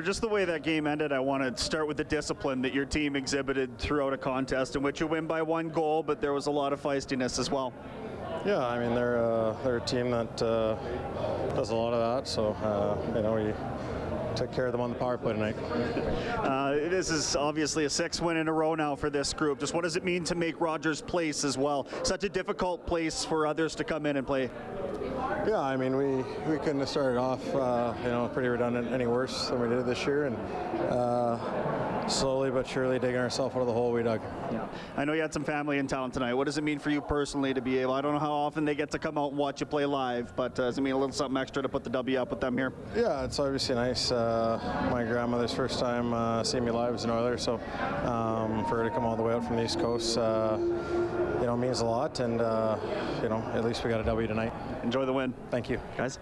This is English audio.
Just the way that game ended, I want to start with the discipline that your team exhibited throughout a contest in which you win by one goal, but there was a lot of feistiness as well. Yeah, I mean they're uh, they're a team that uh, does a lot of that. So uh, you know we took care of them on the power play tonight. Uh, this is obviously a six win in a row now for this group. Just what does it mean to make Rogers Place as well? Such a difficult place for others to come in and play. Yeah, I mean we, we couldn't have started off uh, you know pretty redundant any worse than we did this year, and uh, slowly but surely digging ourselves out of the hole we dug. Yeah. I know you had some family in town tonight. What does it mean for you personally to be able? I don't know how often they get to come out and watch you play live, but uh, does it mean a little something extra to put the W up with them here? Yeah, it's obviously nice. Uh, my grandmother's first time uh, seeing me live as an Oiler, so um, for her to come all the way out from the East Coast, uh, you know, means a lot. And uh, you know, at least we got a W tonight. Enjoy the win. Thank you, guys.